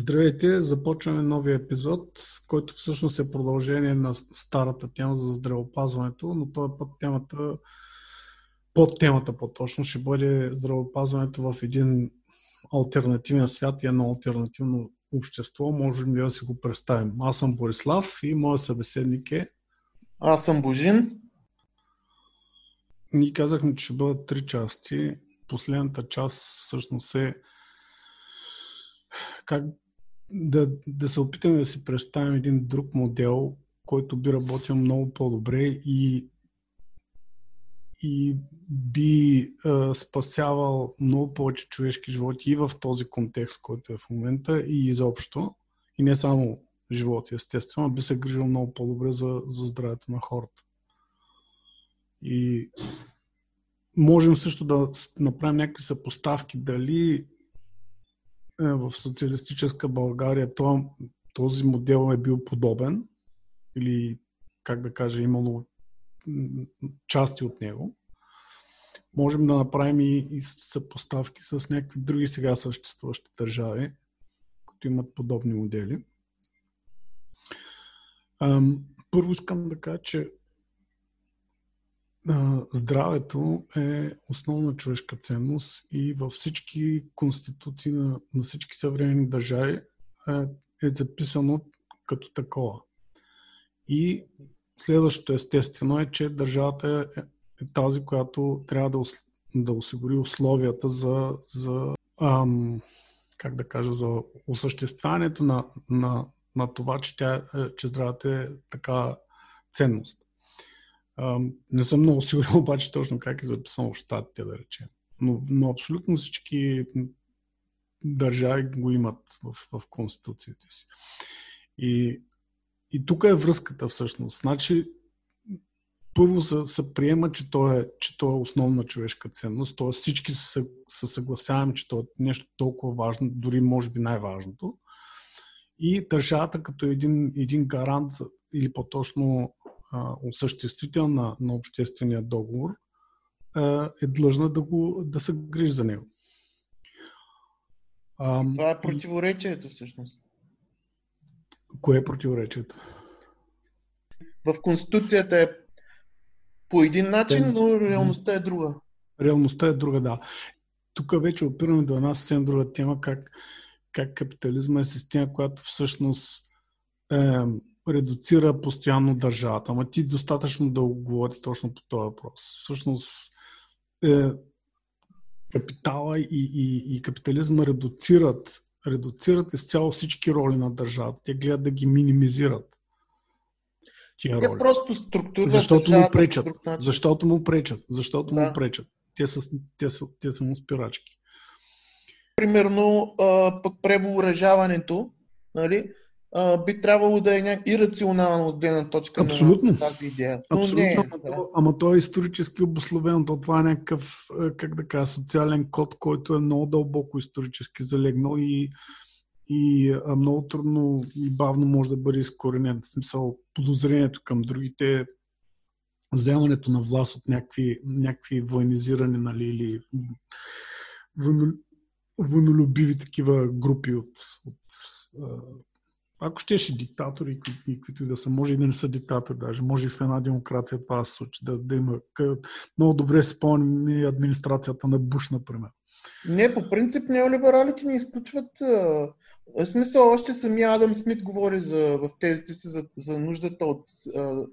Здравейте, започваме новия епизод, който всъщност е продължение на старата тема за здравеопазването, но този път темата, под темата по-точно, ще бъде здравеопазването в един альтернативен свят и едно альтернативно общество. Можем ли да си го представим? Аз съм Борислав и моят събеседник е... Аз съм Божин. Ние казахме, че ще бъдат три части. Последната част всъщност е как да, да се опитаме да си представим един друг модел, който би работил много по-добре и, и би а, спасявал много повече човешки животи и в този контекст, който е в момента и изобщо. И не само животи, естествено, би се грижил много по-добре за, за здравето на хората. И можем също да направим някакви съпоставки дали в социалистическа България този модел е бил подобен или, как да кажа, имало части от него. Можем да направим и, и съпоставки с някакви други сега съществуващи държави, които имат подобни модели. Първо искам да кажа, че здравето е основна човешка ценност и във всички конституции на, на всички съвременни държави е, е записано като такова. И следващото естествено е, че държавата е, е тази, която трябва да, да осигури условията за, за ам, как да кажа, за осъществяването на, на, на това, че, тя, е, че здравето е така ценност не съм много сигурен обаче точно как е записано в щатите, да речем. Но, но абсолютно всички държави го имат в, в конституцията си. И, и тук е връзката всъщност. Значи, първо се, се приема, че то, е, че то е основна човешка ценност, т.е. всички се, се съгласяваме, че то е нещо толкова важно, дори може би най-важното. И държавата като един, един гарант или по-точно осъществител на, на обществения договор е длъжна да, го, да се грижи за него. А, Това е противоречието всъщност. Кое е противоречието? В Конституцията е по един начин, но реалността е друга. Реалността е друга, да. Тук вече опираме до една съвсем друга тема, как, как капитализма е система, която всъщност е, редуцира постоянно държавата. Ама ти достатъчно дълго говори точно по този въпрос. Всъщност е, капитала и, и, и капитализма редуцират, редуцират изцяло всички роли на държавата. Те гледат да ги минимизират. Тия Те роли. просто структура. Защото му пречат. Защото му пречат. Защото да. му пречат. Те са, те, са, те са му спирачки. Примерно, а, пък превооръжаването, нали, а, би трябвало да е някакво ирационално от гледна точка Абсолютно. на тази идея. Но Абсолютно, не, ама, да. то, ама то е исторически обословено. То това е някакъв, как да кажа, социален код, който е много дълбоко исторически залегнал и, и а, много трудно и бавно може да бъде изкоренен. В смисъл, подозрението към другите вземането на власт от някакви, някакви военизирани нали, или войнолюбиви такива групи от, от ако щеше диктатори, които и да са, може и да не са диктатори, даже може и в една демокрация това се случи, да, да има. Много добре спомняме администрацията на Буш, например. Не, по принцип неолибералите ни изключват. В смисъл, още самия Адам Смит говори за, в тезите си за, за нуждата от а,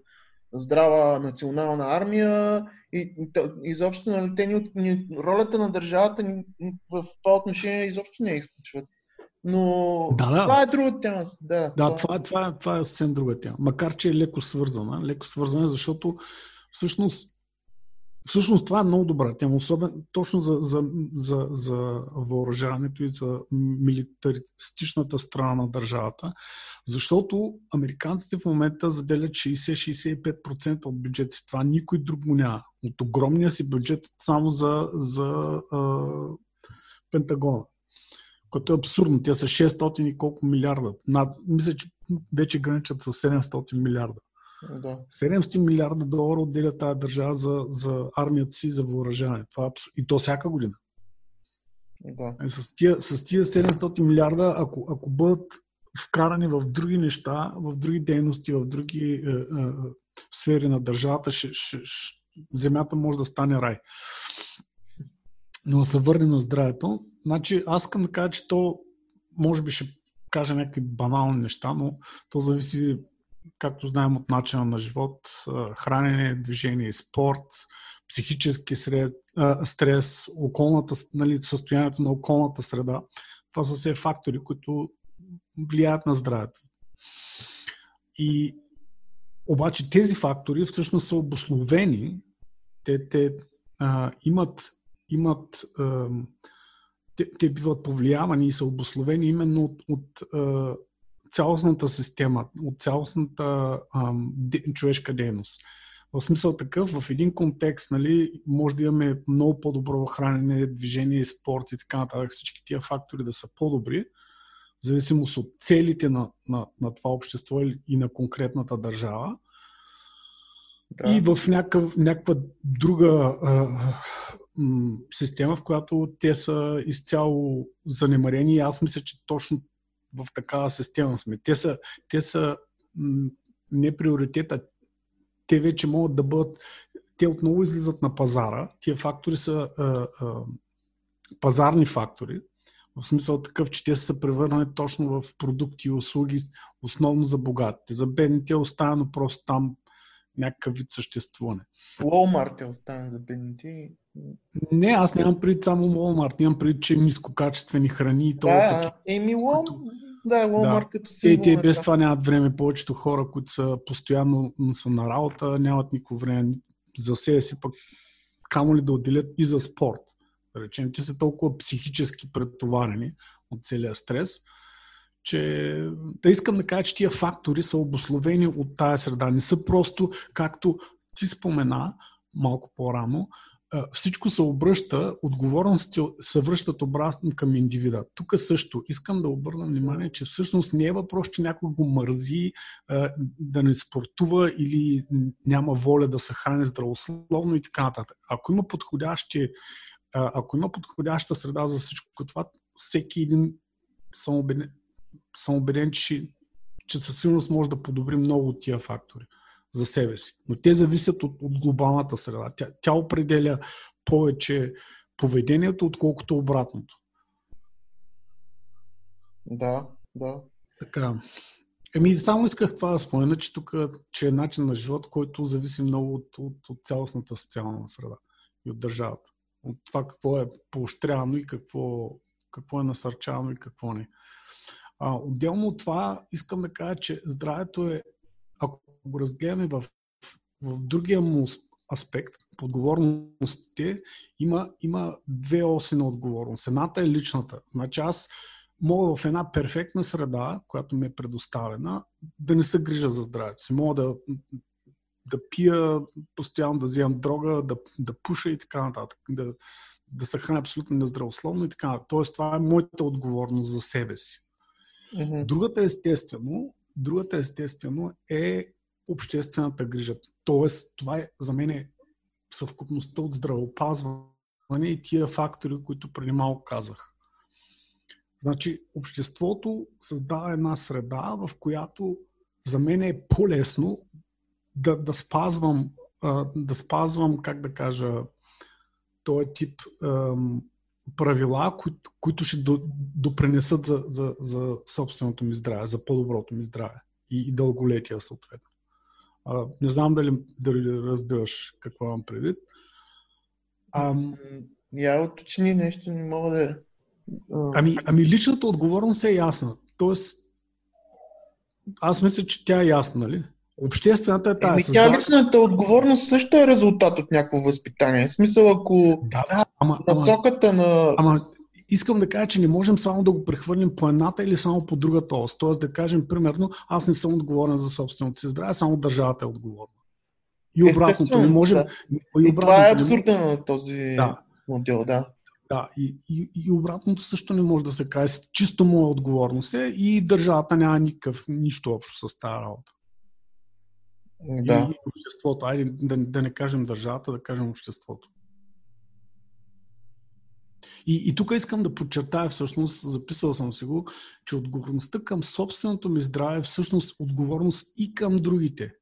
здрава национална армия и изобщо нали, те ни, ни, ролята на държавата ни, в това отношение изобщо не изключват. Но да, да. това е друга тема. Да, да това, това, това, това е съвсем друга тема. Макар, че е леко свързана. Леко свързана, защото всъщност Всъщност това е много добра тема, особено точно за, за, за, за въоръжаването и за милитаристичната страна на държавата, защото американците в момента заделят 60-65% от бюджета си. Това никой друг го няма. От огромния си бюджет само за, за а, Пентагона което е абсурдно. Те са 600 и колко милиарда. Над, мисля, че вече граничат с 700 милиарда. Да. 700 милиарда долара отделя тази държава за, за армията си, за въоръжаване. Това е абсур... И то всяка година. Да. Е, С тия, с тия 700 милиарда, ако, ако бъдат вкарани в други неща, в други дейности, в други е, е, е, сфери на държавата, ще, ще, ще, земята може да стане рай. Но да се върнем на здравето. Значи, аз искам да кажа, че то може би ще кажа някакви банални неща, но то зависи, както знаем, от начина на живот, хранене, движение, спорт, психически сред, а, стрес, околната, нали, състоянието на околната среда. Това са все фактори, които влияят на здравето. И обаче тези фактори всъщност са обословени, те, те а, имат, имат а, те, те биват повлиявани и са обословени именно от, от а, цялостната система, от цялостната а, де, човешка дейност. В смисъл такъв, в един контекст, нали, може да имаме много по-добро хранене, движение, спорт и така нататък, всички тия фактори да са по-добри, в зависимост от целите на, на, на това общество и на конкретната държава. Да. И в някакъв, някаква друга а, система, в която те са изцяло занемарени. И аз мисля, че точно в такава система сме. Те са, те са м, не приоритета, те вече могат да бъдат, те отново излизат на пазара. Тия фактори са а, а, пазарни фактори, в смисъл такъв, че те са превърнали точно в продукти и услуги, основно за богатите. За бедните е оставено просто там някакъв вид съществуване. Walmart е оставен за бедните. Не, аз нямам пред само Walmart, нямам пред, че нискокачествени храни и това. Да, таки, еми Walmart, да, Walmart да. като си. Те, те без това нямат време. Повечето хора, които са постоянно са на работа, нямат никакво време за себе си, пък камо ли да отделят и за спорт. Да речем, те са толкова психически претоварени от целия стрес, че да искам да кажа, че тия фактори са обословени от тая среда. Не са просто, както ти спомена малко по-рано, всичко се обръща, отговорностите се връщат обратно към индивида. Тук също искам да обърна внимание, че всъщност не е въпрос, че някой го мързи да не спортува или няма воля да се храни здравословно и така нататък. Ако има подходящи ако има подходяща среда за всичко това, всеки един съм съм убеден че, че със сигурност може да подобри много от тия фактори за себе си. Но те зависят от, от глобалната среда. Тя, тя определя повече поведението, отколкото обратното. Да, да. Така. Еми, само исках това да спомена, че тук че е начин на живот, който зависи много от, от, от цялостната социална среда и от държавата. От това какво е поощрявано и какво, какво е насърчавано и какво не. А, отделно от това, искам да кажа, че здравето е, ако го разгледаме в, в другия му аспект, отговорностите, има, има две оси на отговорност. Едната е личната. Значи аз мога в една перфектна среда, която ми е предоставена, да не се грижа за здравето си. Мога да, да пия, постоянно да вземам дрога, да, да пуша и така нататък. Да, да се храня абсолютно нездравословно и така нататък. Тоест, това е моята отговорност за себе си. Mm-hmm. Другата естествено, другата естествено е обществената грижа. Тоест, това е за мен е съвкупността от здравеопазване и тия фактори, които преди малко казах. Значи, обществото създава една среда, в която за мен е по-лесно да, да спазвам, да спазвам, как да кажа, този тип правила, които, които ще допренесат за, за, за собственото ми здраве, за по-доброто ми здраве и, и дълголетия съответно. А, не знам дали, дали разбираш какво имам предвид. Ам... Я уточни нещо, не мога да... Ами, ами личната отговорност е ясна. Тоест, аз мисля, че тя е ясна, нали? Обществената е тази. Еми, тя личната отговорност също е резултат от някакво възпитание. В смисъл, ако да, да, ама, насоката ама, на... Ама, искам да кажа, че не можем само да го прехвърлим по едната или само по другата ос. Тоест да кажем, примерно, аз не съм отговорен за собственото си здраве, само държавата е отговорна. И обратното не можем. Да. И, и това е абсурдно на този да. модел, да. Да, и, и, и обратното също не може да се каже. Чисто моя отговорност е и държавата няма никакъв, нищо общо с тази работа. Да. И обществото. Айде да, да не кажем държавата, да кажем обществото. И, и тук искам да подчертая, всъщност, записал съм си го, че отговорността към собственото ми здраве е всъщност отговорност и към другите.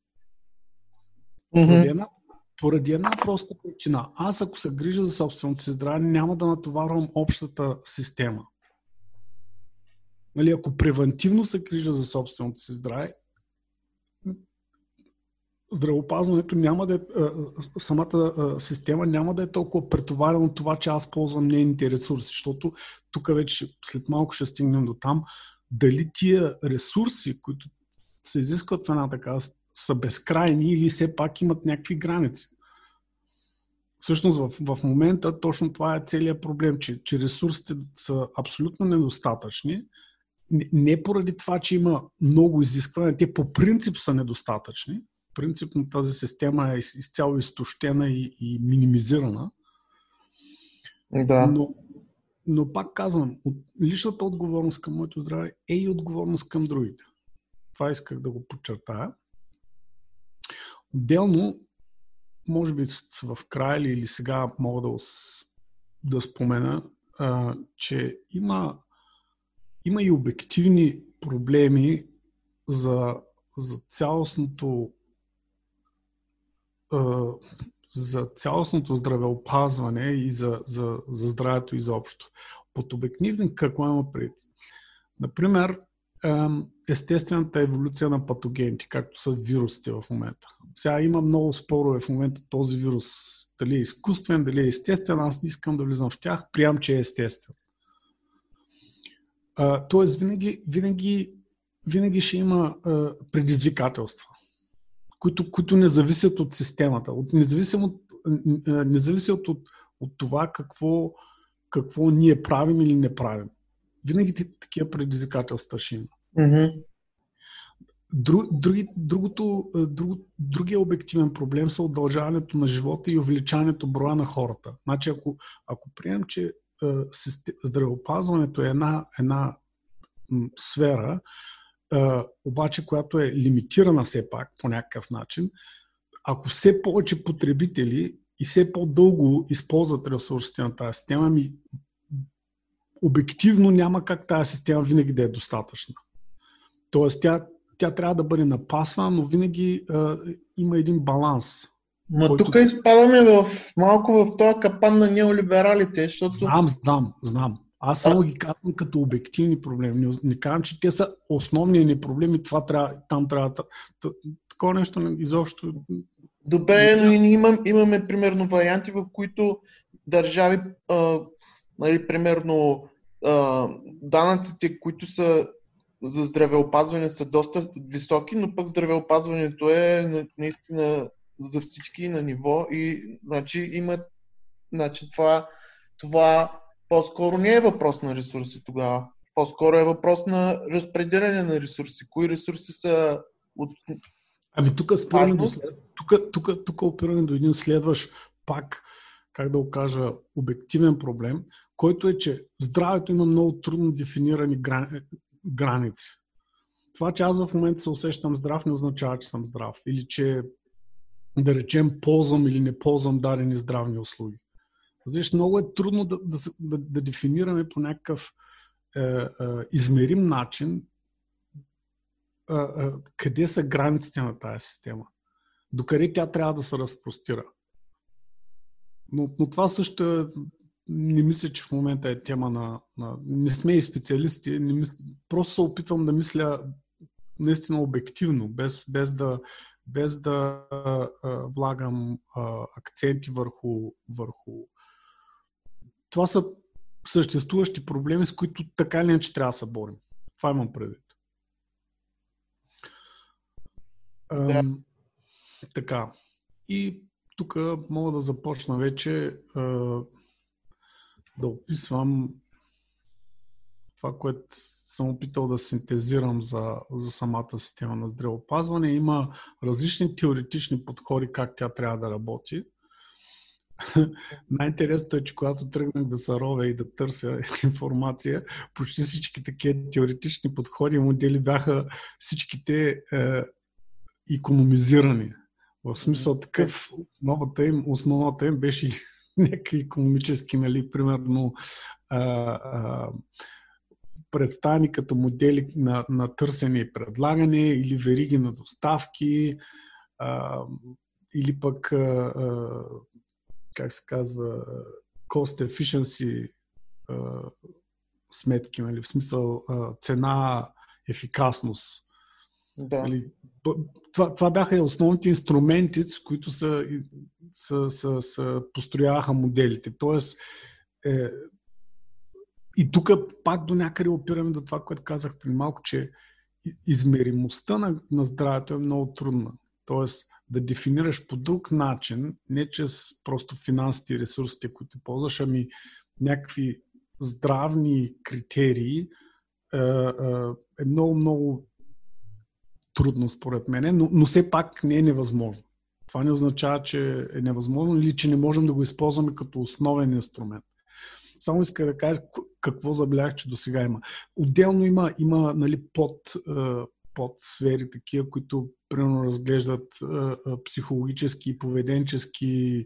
Mm-hmm. Поради, една, поради една проста причина. Аз, ако се грижа за собственото си здраве, няма да натоварвам общата система. Нали, ако превентивно се грижа за собственото си здраве, здравеопазването няма да е, самата система няма да е толкова претоварена от това, че аз ползвам нейните ресурси, защото тук вече след малко ще стигнем до там, дали тия ресурси, които се изискват в една така, са безкрайни или все пак имат някакви граници. Всъщност в, в момента точно това е целият проблем, че, че ресурсите са абсолютно недостатъчни. Не, поради това, че има много изисквания, те по принцип са недостатъчни, принципно тази система е изцяло изтощена и, и минимизирана. Да. Но, но пак казвам, от, личната отговорност към моето здраве е и отговорност към другите. Това исках да го подчертая. Отделно, може би в края или, или сега мога да, да спомена, а, че има, има и обективни проблеми за, за цялостното за цялостното здравеопазване и за, за, за здравето изобщо. Под обективен какво има пред? Например, естествената еволюция на патогените, както са вирусите в момента. Сега има много спорове в момента този вирус, дали е изкуствен, дали е естествен, аз не искам да влизам в тях, приемам, че е естествен. тоест, винаги, винаги, винаги ще има предизвикателства които, които не зависят от системата. От, независимо от, не зависят от, от това какво, какво ние правим или не правим. Винаги такива предизвикателства ще има. Mm-hmm. Друг, други, другото, друг, другия обективен проблем са удължаването на живота и увеличаването броя на хората. Значи, ако, ако приемем, че е, здравеопазването е една, една м, сфера, обаче която е лимитирана все пак по някакъв начин, ако все повече потребители и все по-дълго използват ресурсите на тази система, ми обективно няма как тази система винаги да е достатъчна. Тоест тя, тя трябва да бъде напасвана, но винаги а, има един баланс. Ма който... тук изпадаме в, малко в този капан на неолибералите, защото... Знам, знам, знам. Аз само ги казвам като обективни проблеми. Не, не казвам, че те са основни ни проблеми, това трябва, там трябва. Такова нещо изобщо. Добре, но имам, имаме примерно варианти, в които държави, а, нали, примерно а, данъците, които са за здравеопазване са доста високи, но пък здравеопазването е наистина за всички на ниво и значи има значи това, това по-скоро не е въпрос на ресурси тогава. По-скоро е въпрос на разпределяне на ресурси. Кои ресурси са от. Ами тук спираме до, тук, тук, тук опираме до един следващ пак, как да го кажа, обективен проблем, който е, че здравето има много трудно дефинирани граници. Това, че аз в момента се усещам здрав, не означава, че съм здрав. Или че, да речем, ползвам или не ползвам дадени здравни услуги. Разбираш, много е трудно да, да, да, да дефинираме по някакъв е, е, измерим начин е, е, къде са границите на тази система. Докъде тя трябва да се разпростира. Но, но това също е, не мисля, че в момента е тема на... на не сме и специалисти, не мисля, просто се опитвам да мисля наистина обективно, без, без да, без да а, влагам а, акценти върху, върху това са съществуващи проблеми, с които така или иначе трябва да се борим. Това имам предвид. Да. Ам, така. И тук мога да започна вече а, да описвам това, което съм опитал да синтезирам за, за самата система на здравеопазване. Има различни теоретични подходи как тя трябва да работи. Най-интересното е, че когато тръгнах да се ровя и да търся информация, почти всички такива теоретични подходи и модели бяха всичките е, економизирани. В смисъл такъв, новата им, основата им беше някакви економически, нали, примерно а, а, представени като модели на, на търсене и предлагане или вериги на доставки а, или пък а, а, как се казва cost efficiency а, сметки, нали, в смисъл а, цена, ефикасност. Да. Нали, това, това бяха основните инструменти, с които са, са, са, са построяваха моделите. Тоест, е, и тук пак до някъде опираме до това, което казах при малко, че измеримостта на, на здравето е много трудна. Тоест, да дефинираш по друг начин, не чрез просто финансите и ресурсите, които ползваш, ами някакви здравни критерии е, много, много трудно според мен, но, но все пак не е невъзможно. Това не означава, че е невъзможно или че не можем да го използваме като основен инструмент. Само иска да кажа какво забелязах, че до сега има. Отделно има, има нали, под, под сфери такива, които примерно разглеждат психологически и поведенчески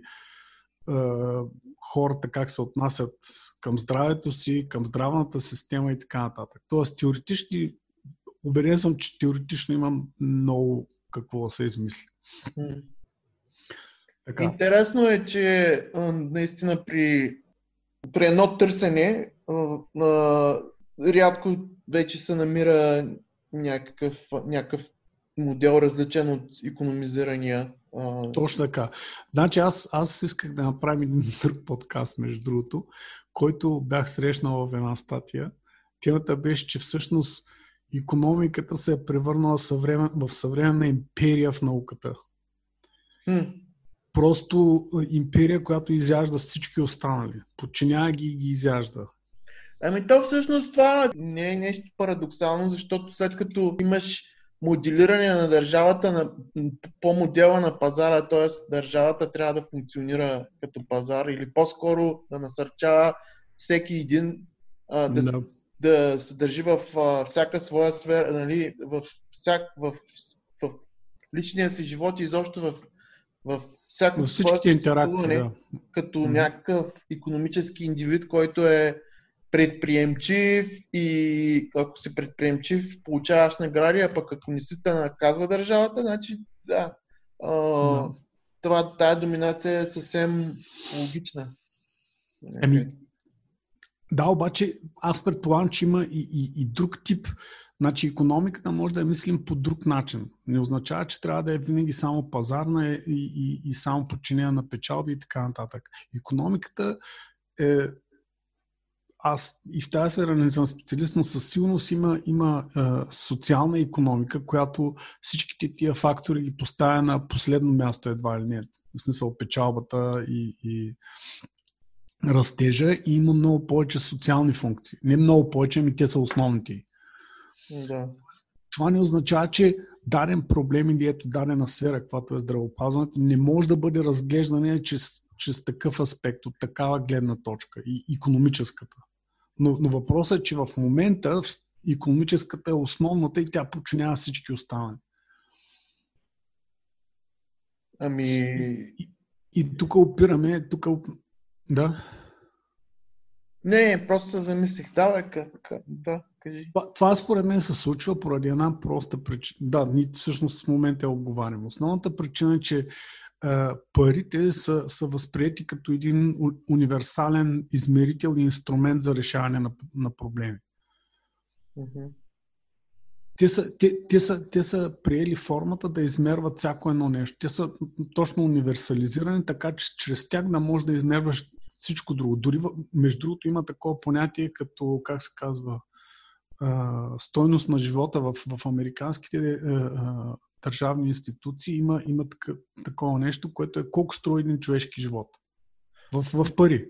хората как се отнасят към здравето си, към здравната система и така нататък. Тоест, теоретични, убеден съм, че теоретично имам много какво да се измисли. Така. Интересно е, че наистина при при едно търсене а, а, рядко вече се намира някакъв, някакъв модел различен от економизирания. А... Точно така. Значи аз, аз исках да направим един друг подкаст, между другото, който бях срещнал в една статия. Темата беше, че всъщност економиката се е превърнала в съвременна империя в науката. Хм просто империя, която изяжда всички останали. Подчинява ги и ги изяжда. Ами то всъщност това не е нещо парадоксално, защото след като имаш моделиране на държавата на, по модела на пазара, т.е. държавата трябва да функционира като пазар или по-скоро да насърчава всеки един а, да, no. да се държи в а, всяка своя сфера, нали, в, всяк, в, в, в личния си живот и изобщо в в всяко всички интеракции, да. като mm-hmm. някакъв економически индивид, който е предприемчив и ако си предприемчив, получаваш награди, а пък ако не си те наказва държавата, значи да. А, да. Това, тая доминация е съвсем логична. Еми, да, обаче аз предполагам, че има и, и, и друг тип Значи економиката може да я мислим по друг начин. Не означава, че трябва да е винаги само пазарна и, и, и само подчинена на печалби и така нататък. Економиката е аз и в тази сфера не съм специалист, но със сигурност има, има е, социална економика, която всичките тия фактори ги поставя на последно място едва ли не. В смисъл печалбата и, и растежа и има много повече социални функции. Не много повече, ами те са основните. Да. Това не означава, че даден проблем или ето дадена сфера, каквато е здравеопазването, не може да бъде разглеждане чрез, чрез такъв аспект, от такава гледна точка и економическата. Но, но въпросът е, че в момента економическата е основната и тя подчинява всички останали. Ами. И, и тук опираме, тук. Да. Не, просто се замислих. Давай, да. Кажи. Това, това според мен се случва поради една проста причина. Да, ние всъщност в момента е отговарям. Основната причина е, че парите са, са възприяти като един универсален измерител и инструмент за решаване на, на проблеми. Mm-hmm. Те са, те, те, са, те са приели формата да измерват всяко едно нещо. Те са точно универсализирани, така че чрез тях да можеш да измерваш всичко друго. Дори, между другото, има такова понятие като, как се казва, стойност на живота в, в американските а, държавни институции има, има така, такова нещо, което е колко струва един човешки живот. В, в пари.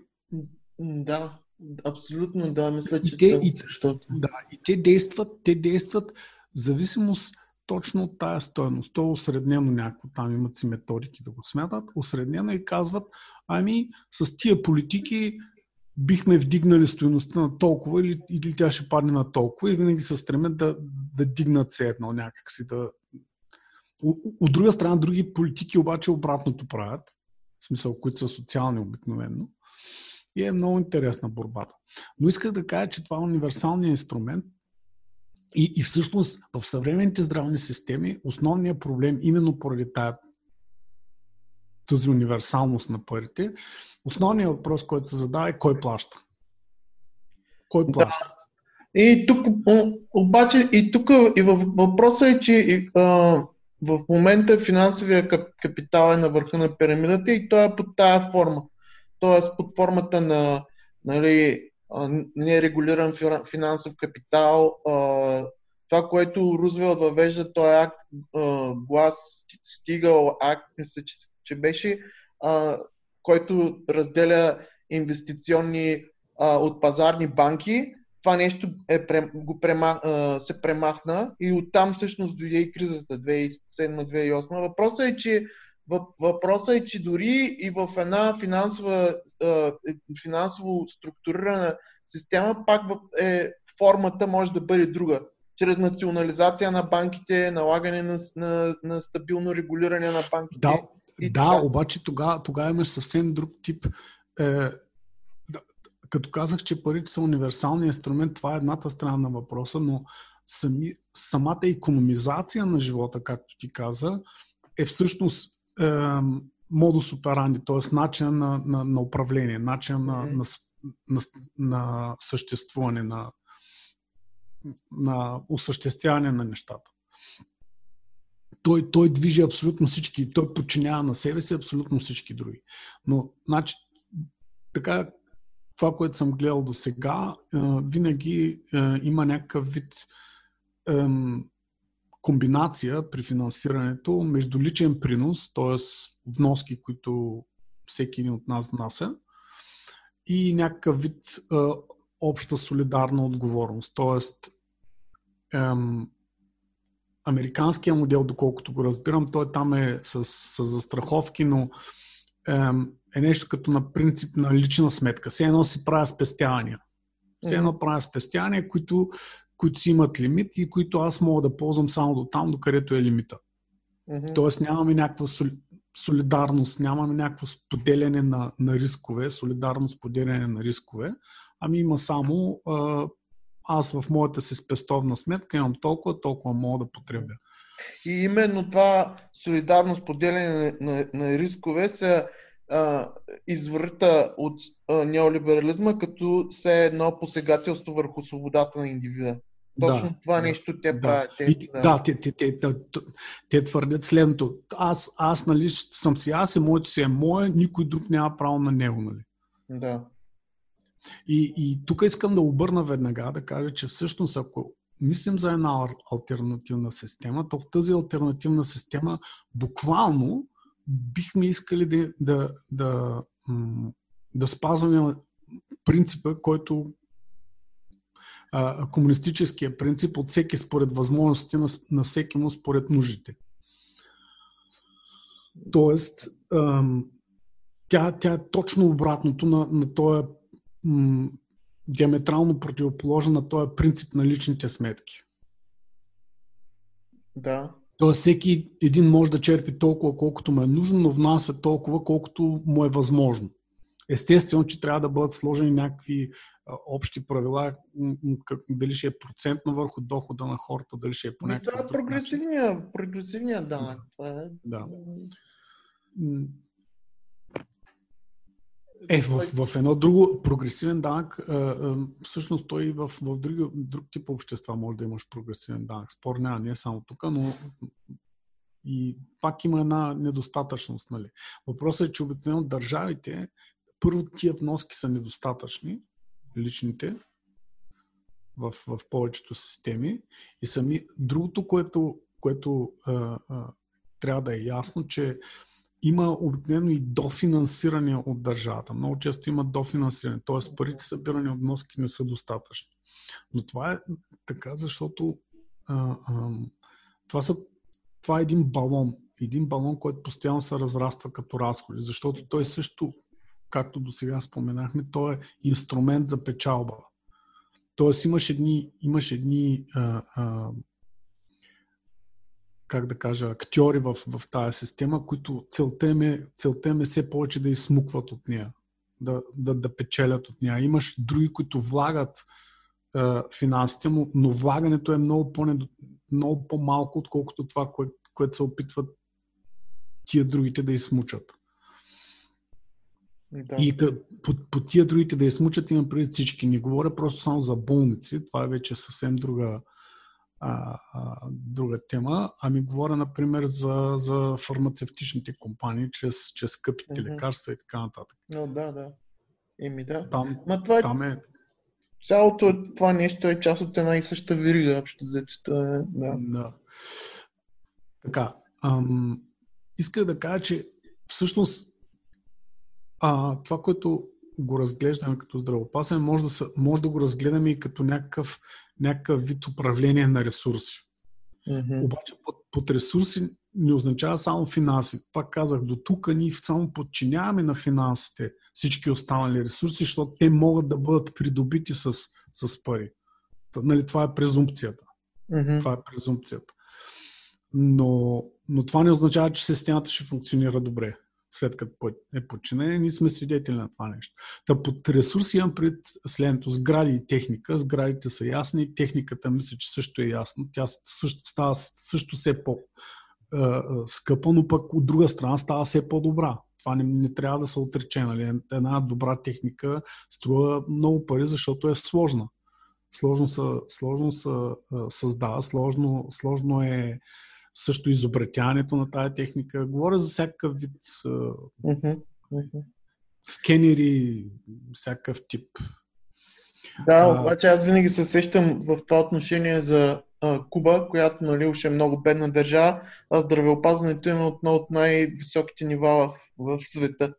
Да, абсолютно да, мисля, че те, и, защото... Да, и те действат, те действат в зависимост точно от тая стойност. То е осреднено някакво, там имат си методики да го смятат, осреднено и казват, ами с тия политики бихме вдигнали стоеността на толкова или, или тя ще падне на толкова и винаги се стремят да, да дигнат се едно някакси. Да... От друга страна, други политики обаче обратното правят в смисъл, които са социални обикновено. И е много интересна борбата. Но исках да кажа, че това е универсалният инструмент, и, и всъщност в съвременните здравни системи основният проблем, именно поради тая, тази универсалност на парите, основният въпрос, който се задава е кой плаща. Кой плаща? Да. И тук, обаче, и тук и въпросът е, че а, в момента финансовия капитал е на върха на пирамидата и той е под тая форма. Тоест под формата на нали, нерегулиран финансов капитал. Това, което Рузвелт въвежда, този акт, глас, стигал акт, мисля, че, че беше, който разделя инвестиционни от пазарни банки. Това нещо е, го према, се премахна и оттам всъщност дойде и кризата 2007-2008. Въпросът е, че Въпросът е, че дори и в една финансова, финансово структурирана система, пак е, формата може да бъде друга. Чрез национализация на банките, налагане на, на, на стабилно регулиране на банките. Да, и да така. обаче тогава, тогава имаш съвсем друг тип. Е, като казах, че парите са универсалния инструмент, това е едната страна на въпроса, но сами, самата економизация на живота, както ти каза, е всъщност модус операнди, т.е. начин на, на, на управление, начин на, на, на, на съществуване, на, на осъществяване на нещата. Той, той движи абсолютно всички, той подчинява на себе си абсолютно всички други. Но, значи, така, това, което съм гледал до сега, винаги има някакъв вид комбинация при финансирането между личен принос, т.е. вноски, които всеки един от нас внася, и някакъв вид обща солидарна отговорност. Ем, американския модел, доколкото го разбирам, той там е с, с застраховки, но е нещо като на принцип на лична сметка. Все едно си правя спестявания. Все едно правя спестявания, които които си имат лимит и които аз мога да ползвам само до там, до където е лимита. Mm-hmm. Тоест нямаме някаква солидарност, нямаме някакво споделяне на, на рискове, солидарно споделяне на рискове, ами има само а, аз в моята си спестовна сметка имам толкова, толкова мога да потребя. И именно това солидарно споделяне на, на, на рискове се а, извърта от а, неолиберализма като все едно посегателство върху свободата на индивида. Точно да, това нещо те да. правят. Те, и, да, да те, те, те, те, те твърдят следното. Аз, аз нали, съм си аз и моето си е мое, никой друг няма право на него. Нали? Да. И, и тук искам да обърна веднага да кажа, че всъщност ако мислим за една альтернативна система, то в тази альтернативна система буквално бихме искали да, да, да, да спазваме принципа, който а, комунистическия принцип от всеки според възможностите на, на всеки му според нуждите. Тоест, ам, тя, тя е точно обратното на, на този диаметрално противоположен на този принцип на личните сметки. Да. Тоест всеки един може да черпи толкова, колкото му е нужно, но внася толкова, колкото му е възможно. Естествено, че трябва да бъдат сложени някакви общи правила, дали ще е процентно върху дохода на хората, дали ще е по някакъв Това е прогресивния, прогресивния данък. Това е... Да. Е, в, в едно друго прогресивен данък, всъщност той в, в други, друг тип общества може да имаш прогресивен данък. Спор няма, не е само тук, но и пак има една недостатъчност. Нали? Въпросът е, че обикновено държавите, първо тия вноски са недостатъчни, личните, в, в повечето системи. И сами, другото, което, което а, а, трябва да е ясно, че има обикновено и дофинансиране от държавата. Много често има дофинансиране, т.е. парите събирани от вноски не са достатъчни. Но това е така, защото а, а, това, са, това е един балон. Един балон, който постоянно се разраства като разходи, защото той също както до сега споменахме, то е инструмент за печалба. Тоест имаш едни, имаш едни а, а, как да кажа, актьори в, в тази система, които целта им, е, целта им е все повече да изсмукват от нея, да, да, да печелят от нея. Имаш други, които влагат е, финансите му, но влагането е много, по много по-малко, отколкото това, кое, което се опитват тия другите да измучат. Да. И по, по тия другите да измучат имам преди всички. Не говоря просто само за болници, това е вече съвсем друга, а, а, друга тема, ами говоря, например, за, за фармацевтичните компании, чрез, чрез скъпите mm-hmm. лекарства и така нататък. Но, да, да. Еми да. Там, Ма това е... Там е... Цялото това нещо е част от една и съща верига, общо взето. Е, да. да. Така, ам, исках да кажа, че всъщност а, това, което го разглеждаме като здравопасен, може да, са, може да го разгледаме и като някакъв, някакъв вид управление на ресурси. Mm-hmm. Обаче под, под ресурси не означава само финанси. Пак казах, до тук ние само подчиняваме на финансите всички останали ресурси, защото те могат да бъдат придобити с, с пари. Нали, това е презумпцията. Mm-hmm. Това е презумпцията. Но, но това не означава, че системата ще функционира добре след като е подчинен, ние сме свидетели на това нещо. Та под ресурси имам пред следното. Сгради и техника. Сградите са ясни. Техниката мисля, че също е ясно. Тя също, става също все по-скъпа, но пък от друга страна става все по-добра. Това не, не трябва да се отрече. Нали? Една добра техника струва много пари, защото е сложна. Сложно се, сложно се създава, сложно, сложно е също изобретяването на тая техника. Говоря за всякакъв вид скенери, всякакъв тип. Да, обаче аз винаги се сещам в това отношение за Куба, която нали, още е много бедна държава, а здравеопазването е едно от най-високите нива в, в света.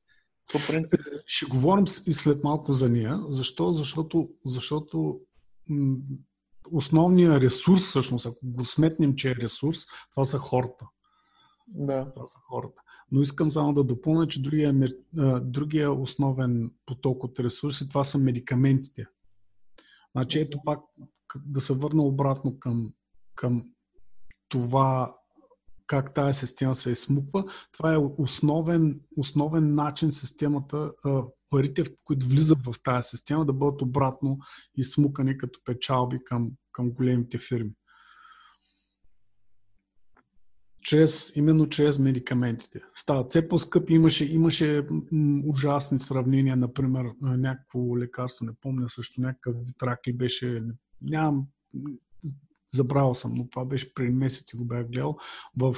По принцип. Ще говорим и след малко за нея. Защо? Защото, защото основният ресурс, всъщност, ако го сметнем, че е ресурс, това са хората. Да. Това са хората. Но искам само да допълня, че другия, другия основен поток от ресурси, това са медикаментите. Значи ето пак да се върна обратно към, към това как тази система се изсмуква. Това е основен, основен начин системата, парите, които влизат в тази система, да бъдат обратно изсмукани като печалби към, към големите фирми. Чрез, именно чрез медикаментите. Стават все по-скъпи. Имаше, имаше ужасни сравнения, например, някакво лекарство, не помня също, някакъв витрак ли беше, нямам забравял съм, но това беше преди месеци го бях гледал. В,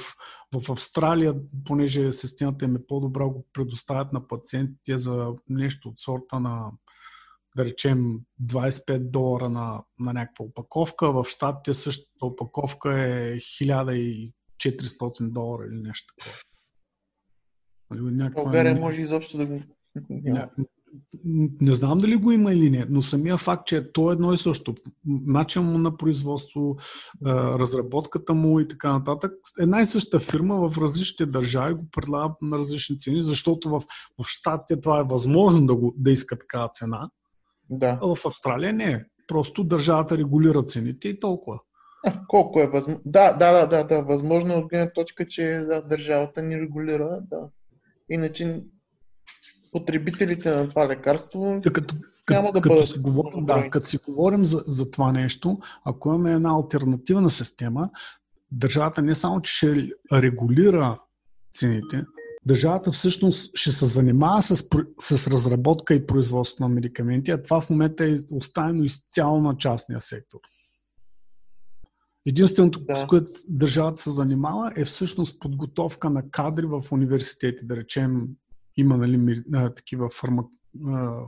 в Австралия, понеже системата им е по-добра, го предоставят на пациентите за нещо от сорта на да речем 25 долара на, на някаква опаковка. В Штатите същата опаковка е 1400 долара или нещо такова. Нали, България може изобщо да го... Ня не знам дали го има или не, но самия факт, че то е едно и също. Начин му на производство, разработката му и така нататък. Една и съща фирма в различните държави го предлага на различни цени, защото в, в Штатите това е възможно да, го, да иска такава цена, да. а в Австралия не е. Просто държавата регулира цените и толкова. А, колко е възможно? Да, да, да, да, да. Възможно е от гледна точка, че да, държавата ни регулира, да. Иначе потребителите на това лекарство като, няма да като бъдат. Си говорим, да, като си говорим за, за това нещо, ако имаме една альтернативна система, държавата не само, че ще регулира цените, държавата всъщност ще се занимава с, с разработка и производство на медикаменти, а това в момента е оставено изцяло на частния сектор. Единственото, да. с което държавата се занимава, е всъщност подготовка на кадри в университети, да речем има нали, такива фарма,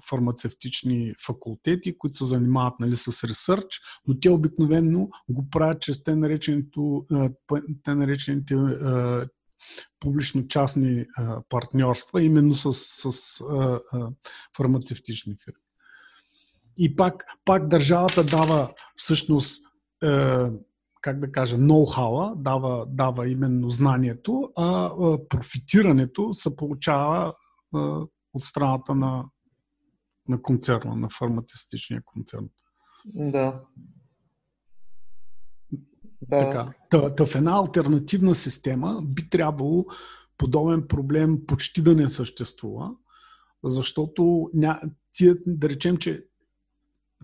фармацевтични факултети, които се занимават нали, с ресърч, но те обикновено го правят чрез те те наречените публично-частни партньорства, именно с, с а, фармацевтични фирми. И пак, пак държавата дава всъщност как да кажа, ноу-хауа, дава, дава именно знанието, а, профитирането се получава от страната на, на концерна, на фармацевтичния концерн. Да. Да. Така. Та, та в една альтернативна система би трябвало подобен проблем почти да не съществува, защото ня, тия, да речем, че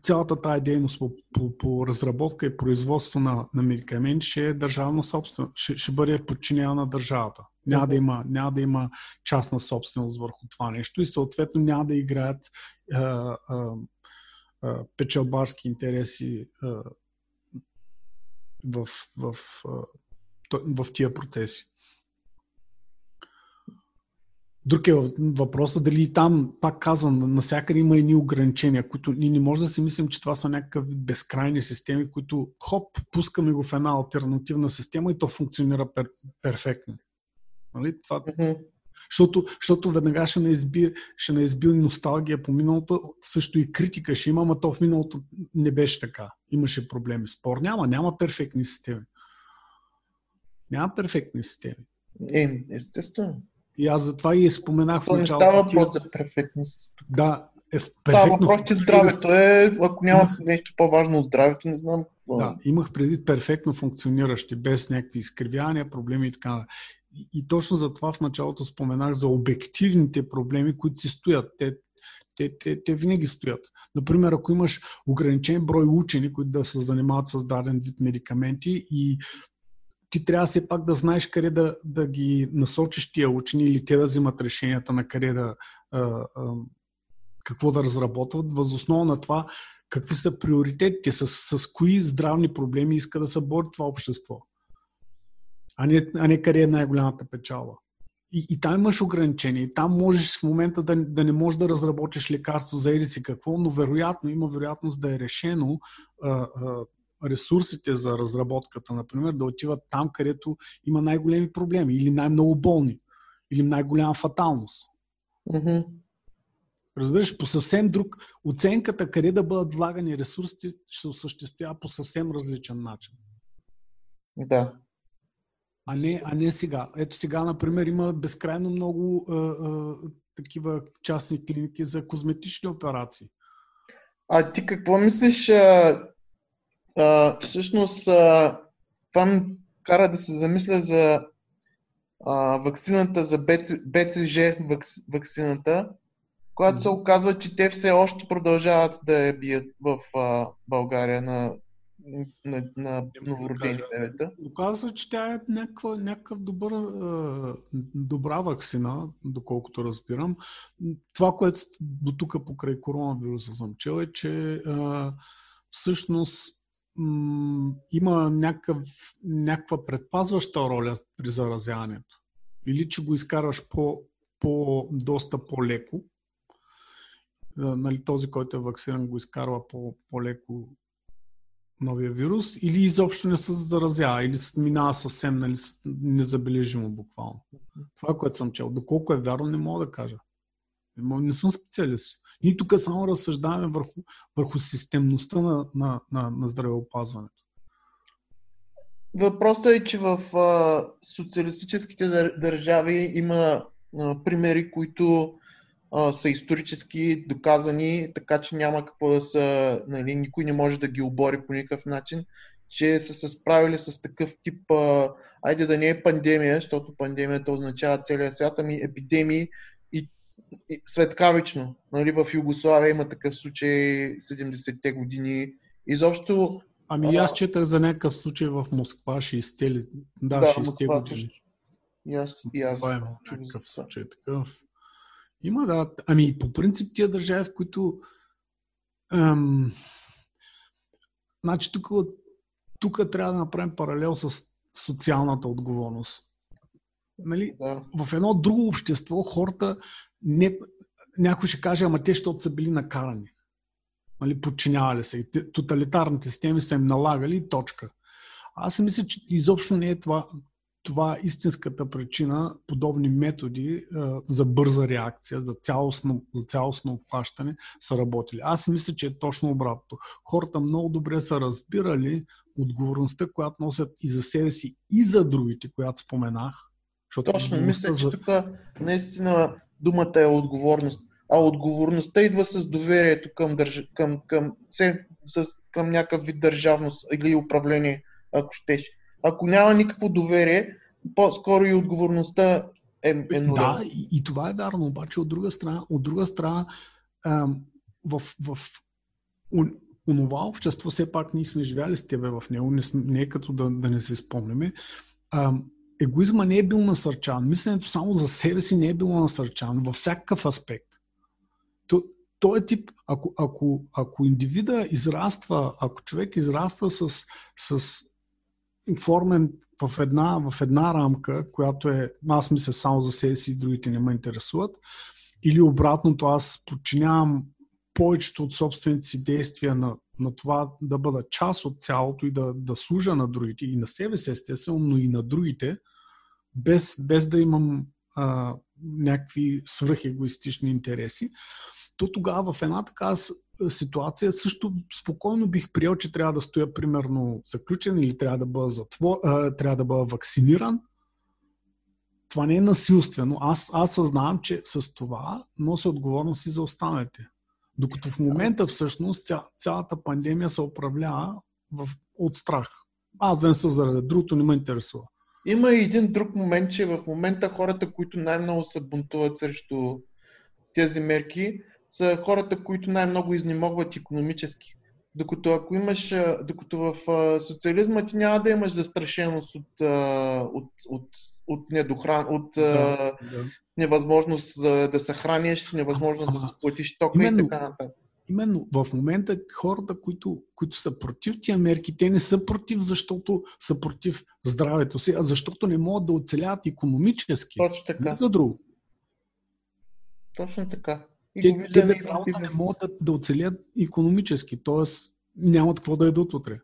цялата тая дейност по, по, по разработка и производство на, на медикаменти ще е държавна собственост, ще, ще бъде подчинена на държавата. Няма да, има, няма да има частна собственост върху това нещо и съответно няма да играят а, а, а, печалбарски интереси а, в, в, в, в тия процеси. Друг е въпросът дали там, пак казвам, насякъде има едни ограничения, които ние не може да си мислим, че това са някакви безкрайни системи, които хоп, пускаме го в една альтернативна система и то функционира пер, перфектно. Нали? Това, mm-hmm. защото, защото веднага ще не, изби, ще не изби носталгия по миналото, също и критика ще има, но то в миналото не беше така. Имаше проблеми. Спор няма, няма перфектни системи. Няма перфектни системи. Е, естествено. И аз затова и споменах То не става въпрос за перфектност. Да, е в перфектно... Става въпрос, че здравето е, ако няма имах... нещо по-важно от здравето, не знам. Да, имах преди перфектно функциониращи, без някакви изкривявания, проблеми и така. И, и точно за това в началото споменах за обективните проблеми, които си стоят. Те, те, те, те винаги стоят. Например, ако имаш ограничен брой учени, които да се занимават с даден вид медикаменти и ти трябва все пак да знаеш къде да, да ги насочиш тия учени или те да взимат решенията на къде да а, а, какво да разработват, възоснова на това какви са приоритетите, с, с кои здравни проблеми иска да се бори това общество. А не, а не къде е най-голямата печала. И, и там имаш ограничения. И там можеш в момента да, да не можеш да разработиш лекарство за еди какво, но вероятно има вероятност да е решено а, а, ресурсите за разработката, например, да отиват там, където има най-големи проблеми или най-много болни, или най-голяма фаталност. Mm-hmm. Разбираш, по съвсем друг. Оценката къде да бъдат влагани ресурсите ще се осъществява по съвсем различен начин. Да. А не, а не сега. Ето сега, например, има безкрайно много а, а, такива частни клиники за козметични операции. А ти какво мислиш, а, а, всъщност а, това ме кара да се замисля за а, вакцината за БЦ, БЦЖ вакцината, която се оказва, че те все още продължават да я бият в а, България на, на, на новородени бебета. Оказва се, че тя е някаква, някакъв добър, добра вакцина, доколкото разбирам. Това, което до тук покрай коронавируса съм чел е, че а, всъщност има някакъв, някаква предпазваща роля при заразяването. Или че го изкарваш по, по, доста по-леко. Нали, този, който е вакцинан, го изкарва по, по-леко новия вирус, или изобщо не се заразява, или минава съвсем нали, незабележимо буквално. Това, което съм чел. Доколко е вярно, не мога да кажа. Не съм специалист. Ние тук само разсъждаваме върху, върху системността на, на, на, на здравеопазването. Въпросът е, че в а, социалистическите държави има а, примери, които а, са исторически доказани, така че няма какво да са, нали, никой не може да ги обори по никакъв начин, че са се справили с такъв тип, а, айде да не е пандемия, защото пандемията означава целия свят, ами епидемии, светкавично. Нали, в Югославия има такъв случай 70-те години. Изобщо... Ами аз четах за някакъв случай в Москва 60-те ли? Да, да 60-те години. Също. И аз, и аз Това е някакъв случай такъв. Има, да. Ами по принцип тия държави, в които ам, значи тук, тук трябва да направим паралел с социалната отговорност. Нали, да. В едно друго общество хората не, някой ще каже, ама те, защото са били накарани. Нали, подчинявали се. Тоталитарните системи са им налагали и точка. Аз си мисля, че изобщо не е това, това истинската причина подобни методи а, за бърза реакция, за цялостно, за цялостно обхващане са работили. Аз си мисля, че е точно обратното. Хората много добре са разбирали отговорността, която носят и за себе си, и за другите, която споменах. Точно, мисля, че за... тук наистина думата е отговорност. А отговорността идва с доверието към, държ... към, към, с, към някакъв вид държавност или управление. ако щеш. Ако няма никакво доверие, по-скоро и отговорността е, е нула. Да, и, и това е вярно, обаче от друга страна, от друга страна ам, в, в онова общество, все пак ние сме живяли с тебе в него, не, не е като да, да не се спомняме, ам, егоизма не е бил насърчан. Мисленето само за себе си не е било насърчано във всякакъв аспект. То, то е тип, ако, ако, ако индивида израства, ако човек израства с, с формен в една, в една рамка, която е аз мисля само за себе си и другите не ме интересуват, или обратното, аз подчинявам повечето от собствените си действия на, на това да бъда част от цялото и да, да служа на другите и на себе си естествено, но и на другите, без, без да имам а, някакви свръхегоистични интереси, то тогава в една така ситуация също спокойно бих приел, че трябва да стоя примерно заключен или трябва да бъда, затвор, а, трябва да бъда вакциниран. Това не е насилствено. Аз, аз съзнавам, че с това нося отговорност и за останалите. Докато в момента всъщност ця, цялата пандемия се управлява в, от страх. Аз да не се заради, другото не ме интересува. Има и един друг момент, че в момента хората, които най-много се бунтуват срещу тези мерки, са хората, които най-много изнемогват економически. Докато ако имаш, докато в социализма ти няма да имаш застрашеност от, от, от, от, недохран, от да, да. невъзможност да се храниш, невъзможност а, да се платиш тока именно, и така нататък. Именно в момента хората, които, които са против тия мерки, те не са против, защото са против здравето си, а защото не могат да оцеляват економически. Точно така. Не за друго. Точно така. Те, те без работа не могат да, да оцелят економически, т.е. нямат какво да едат утре.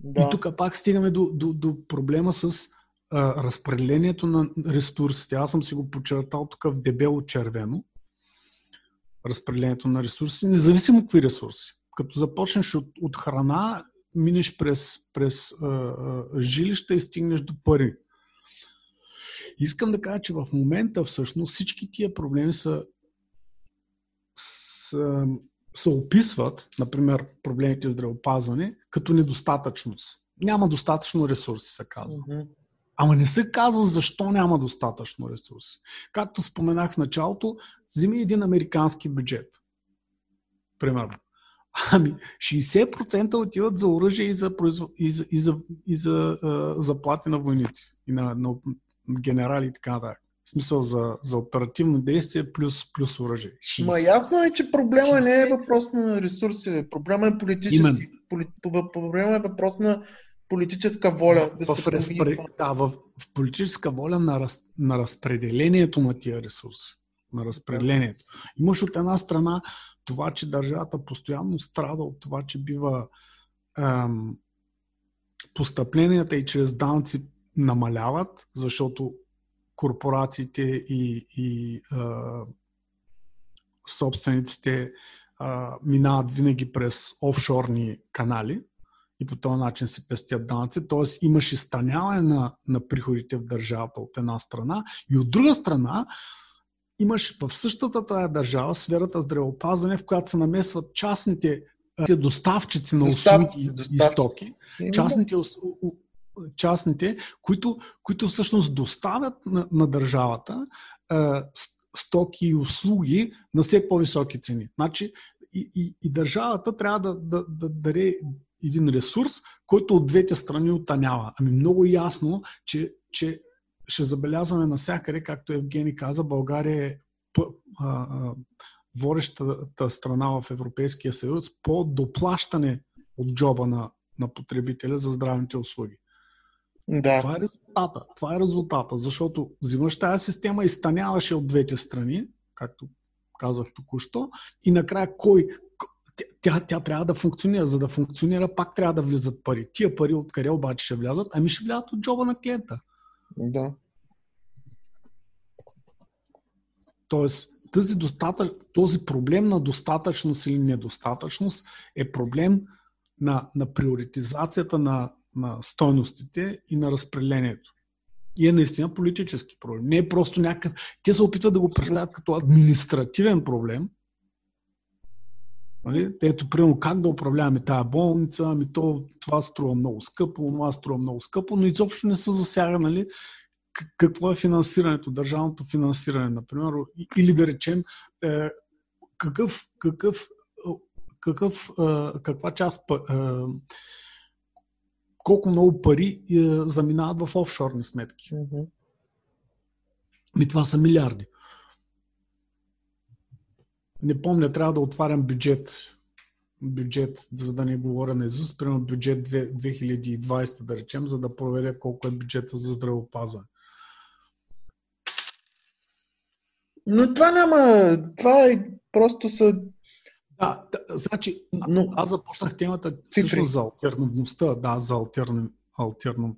Да. И тук пак стигаме до, до, до проблема с а, разпределението на ресурсите. Аз съм си го подчертал тук в дебело червено. Разпределението на ресурси, независимо какви ресурси. Като започнеш от, от храна, минеш през, през а, а, жилища и стигнеш до пари. Искам да кажа, че в момента всъщност всички тия проблеми са се описват, например, проблемите в здравеопазване, като недостатъчност. Няма достатъчно ресурси, се казва. Mm-hmm. Ама не се казва защо няма достатъчно ресурси. Както споменах в началото, вземи един американски бюджет. Примерно. Ами, 60% отиват за оръжие и за, произв... и за, и за, и за uh, заплати на войници и на, на генерали и така нататък. В смисъл за, за оперативно действие плюс, плюс оръжие. Ма ясно е, че проблема не е въпрос на ресурси. Проблема е политически. Поли, проблема е въпрос на политическа воля да в, се разпре... Да, в, в политическа воля на, раз... на разпределението на тия ресурси. На разпределението. Имаш от една страна това, че държавата постоянно страда от това, че бива ам, постъпленията и чрез данци намаляват, защото корпорациите и, и а, собствениците а, минават винаги през офшорни канали и по този начин се пестят данъци. Т.е. имаш изстаняване на, на приходите в държавата от една страна и от друга страна имаш в същата тази държава сферата здравеопазване, в която се намесват частните доставчици на услуги и стоки, частните частните, които, които всъщност доставят на, на държавата е, стоки и услуги на все по-високи цени. Значи и, и, и държавата трябва да, да, да даде един ресурс, който от двете страни отанява. Ами много ясно, че, че ще забелязваме навсякъде, както Евгений каза, България е водещата страна в Европейския съюз по доплащане от джоба на, на потребителя за здравните услуги. Да. Това е резултата. Това е резултата, защото взимаш тази система и станяваше от двете страни, както казах току-що, и накрая кой, тя, тя, тя трябва да функционира. За да функционира, пак трябва да влизат пари. Тия пари откъде обаче ще влязат? Ами ще влязат от джоба на клиента. Да. Тоест, тази, достатъч, този проблем на достатъчност или недостатъчност е проблем на, на приоритизацията на, на стойностите и на разпределението. И е наистина политически проблем. Не е просто някакъв... Те се опитват да го представят като административен проблем, Нали? Ето, примерно, как да управляваме тази болница, ами то, това струва много скъпо, това струва много скъпо, но изобщо не се засяга, нали, какво е финансирането, държавното финансиране, например, или да речем, е, какъв, какъв, какъв, е, каква част, е, колко много пари е, заминават в офшорни сметки. Mm-hmm. Ми това са милиарди. Не помня, трябва да отварям бюджет, бюджет, за да не говоря на Изус, примерно бюджет 2020, да речем, за да проверя колко е бюджета за здравеопазване. Но това няма. Това е просто са. Да, да значи, Но... аз започнах темата всъщност за альтернативността. Да, за альтерна... альтерна...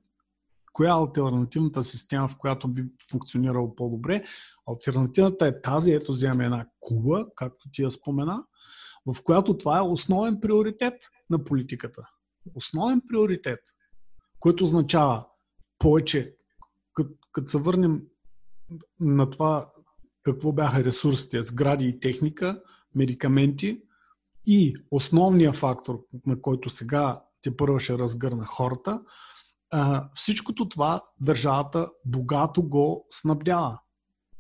Коя е альтернативната система, в която би функционирало по-добре? Альтернативата е тази, ето вземем една куба, както ти я спомена, в която това е основен приоритет на политиката. Основен приоритет, който означава повече, като се върнем на това какво бяха ресурсите, сгради и техника, медикаменти и основният фактор, на който сега те първо ще разгърна хората, всичкото това държавата богато го снабдява.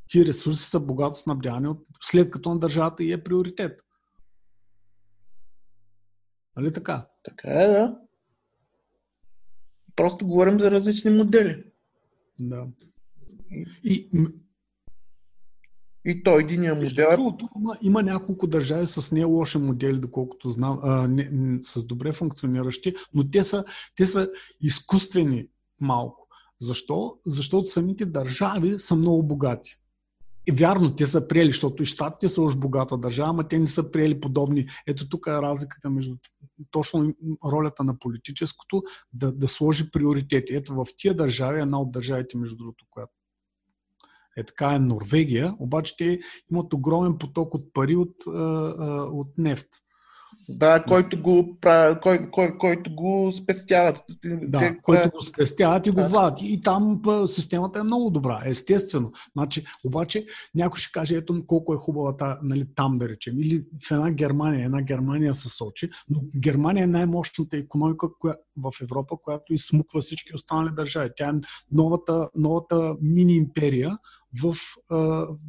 Ти ресурси са богато снабдявани след като на държавата и е приоритет. Нали така? Така е, да. Просто говорим за различни модели. Да. И и то единия модел. Е... Има, има няколко държави с не лоши модели, доколкото знам, а, не, не, с добре функциониращи, но те са, те са изкуствени малко. Защо? Защото самите държави са много богати. И вярно, те са приели, защото и щатите са уж богата държава, но те не са приели подобни. Ето тук е разликата между точно ролята на политическото да, да сложи приоритети. Ето в тия държави, една от държавите, между другото, която е така е Норвегия, обаче те имат огромен поток от пари от, от нефт. Да, който го, кой, кой, който го спестяват. Да, Те, който го спестяват и го да. владят. И там системата е много добра, естествено. Значи, обаче някой ще каже, ето колко е хубава нали, там да речем. Или в една Германия, една Германия се сочи, но Германия е най-мощната економика коя, в Европа, която изсмуква всички останали държави. Тя е новата, новата мини-империя в,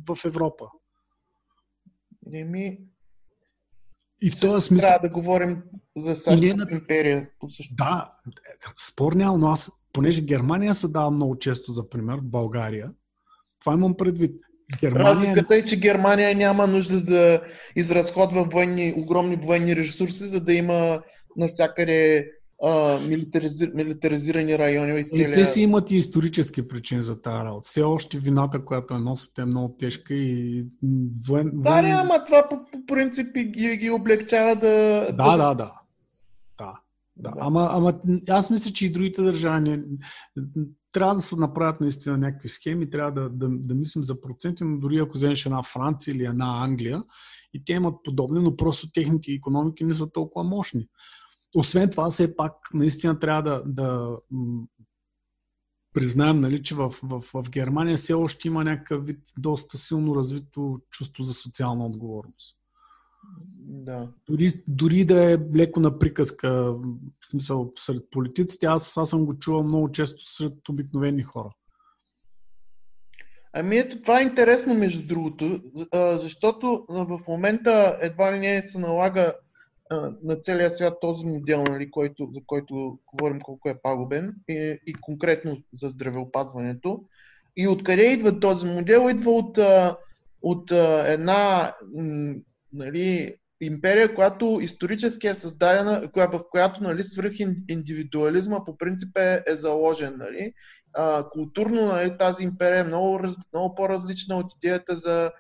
в Европа. Еми, и в този смисъл... Трябва да говорим за САЩ на... империя. Да, спор няма, но аз, понеже Германия се дава много често за пример, България, това имам предвид. Германия... Разликата е, че Германия няма нужда да изразходва военни, огромни военни ресурси, за да има милитаризи... милитаризирани райони. И целия... те си имат и исторически причини за тази работа. Все още вината, която я носят е много тежка и воен... Да, не, ама това по, по принцип ги, ги облегчава да... Да, да, да. да. да. Ама, ама аз мисля, че и другите държави трябва да се направят наистина някакви схеми, трябва да, да, да мислим за проценти, но дори ако вземеш една Франция или една Англия, и те имат подобни, но просто техните економики не са толкова мощни освен това, все пак наистина трябва да, да признаем, нали, че в, в, в Германия все още има някакъв вид доста силно развито чувство за социална отговорност. Да. Дори, дори да е леко на приказка, в смисъл сред политиците, аз, аз съм го чувал много често сред обикновени хора. Ами ето, това е интересно между другото, защото в момента едва ли не се налага на целия свят този модел, нали, който, за който говорим колко е пагубен и, и конкретно за здравеопазването. И откъде идва този модел? Идва от, от една нали, империя, която исторически е създадена, в която нали, свръх индивидуализма по принцип е, е заложен. Нали. А, културно нали, тази империя е много, много по-различна от идеята за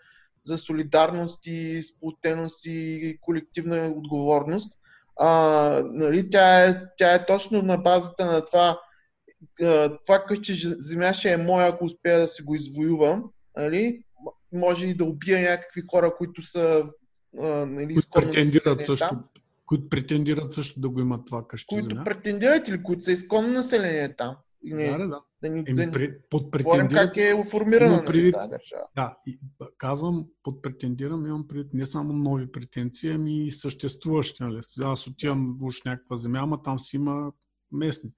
за солидарност и сплотеност и колективна отговорност. А, нали, тя, е, тя е точно на базата на това, това че земя ще е моя, ако успея да си го извоювам. Нали, може и да убия някакви хора, които са нали, които претендират също, там. които претендират също да го имат това къщи Които земя. претендират или които са изконно население там. Не, Да, да, да. да ни, да ни под говорим претендират, как е оформирана нали, предвид- тази държава. Да, и, казвам, под претендирам, имам пред не само нови претенции, ами и съществуващи. Нали? Аз отивам уж някаква земя, ама там си има местни.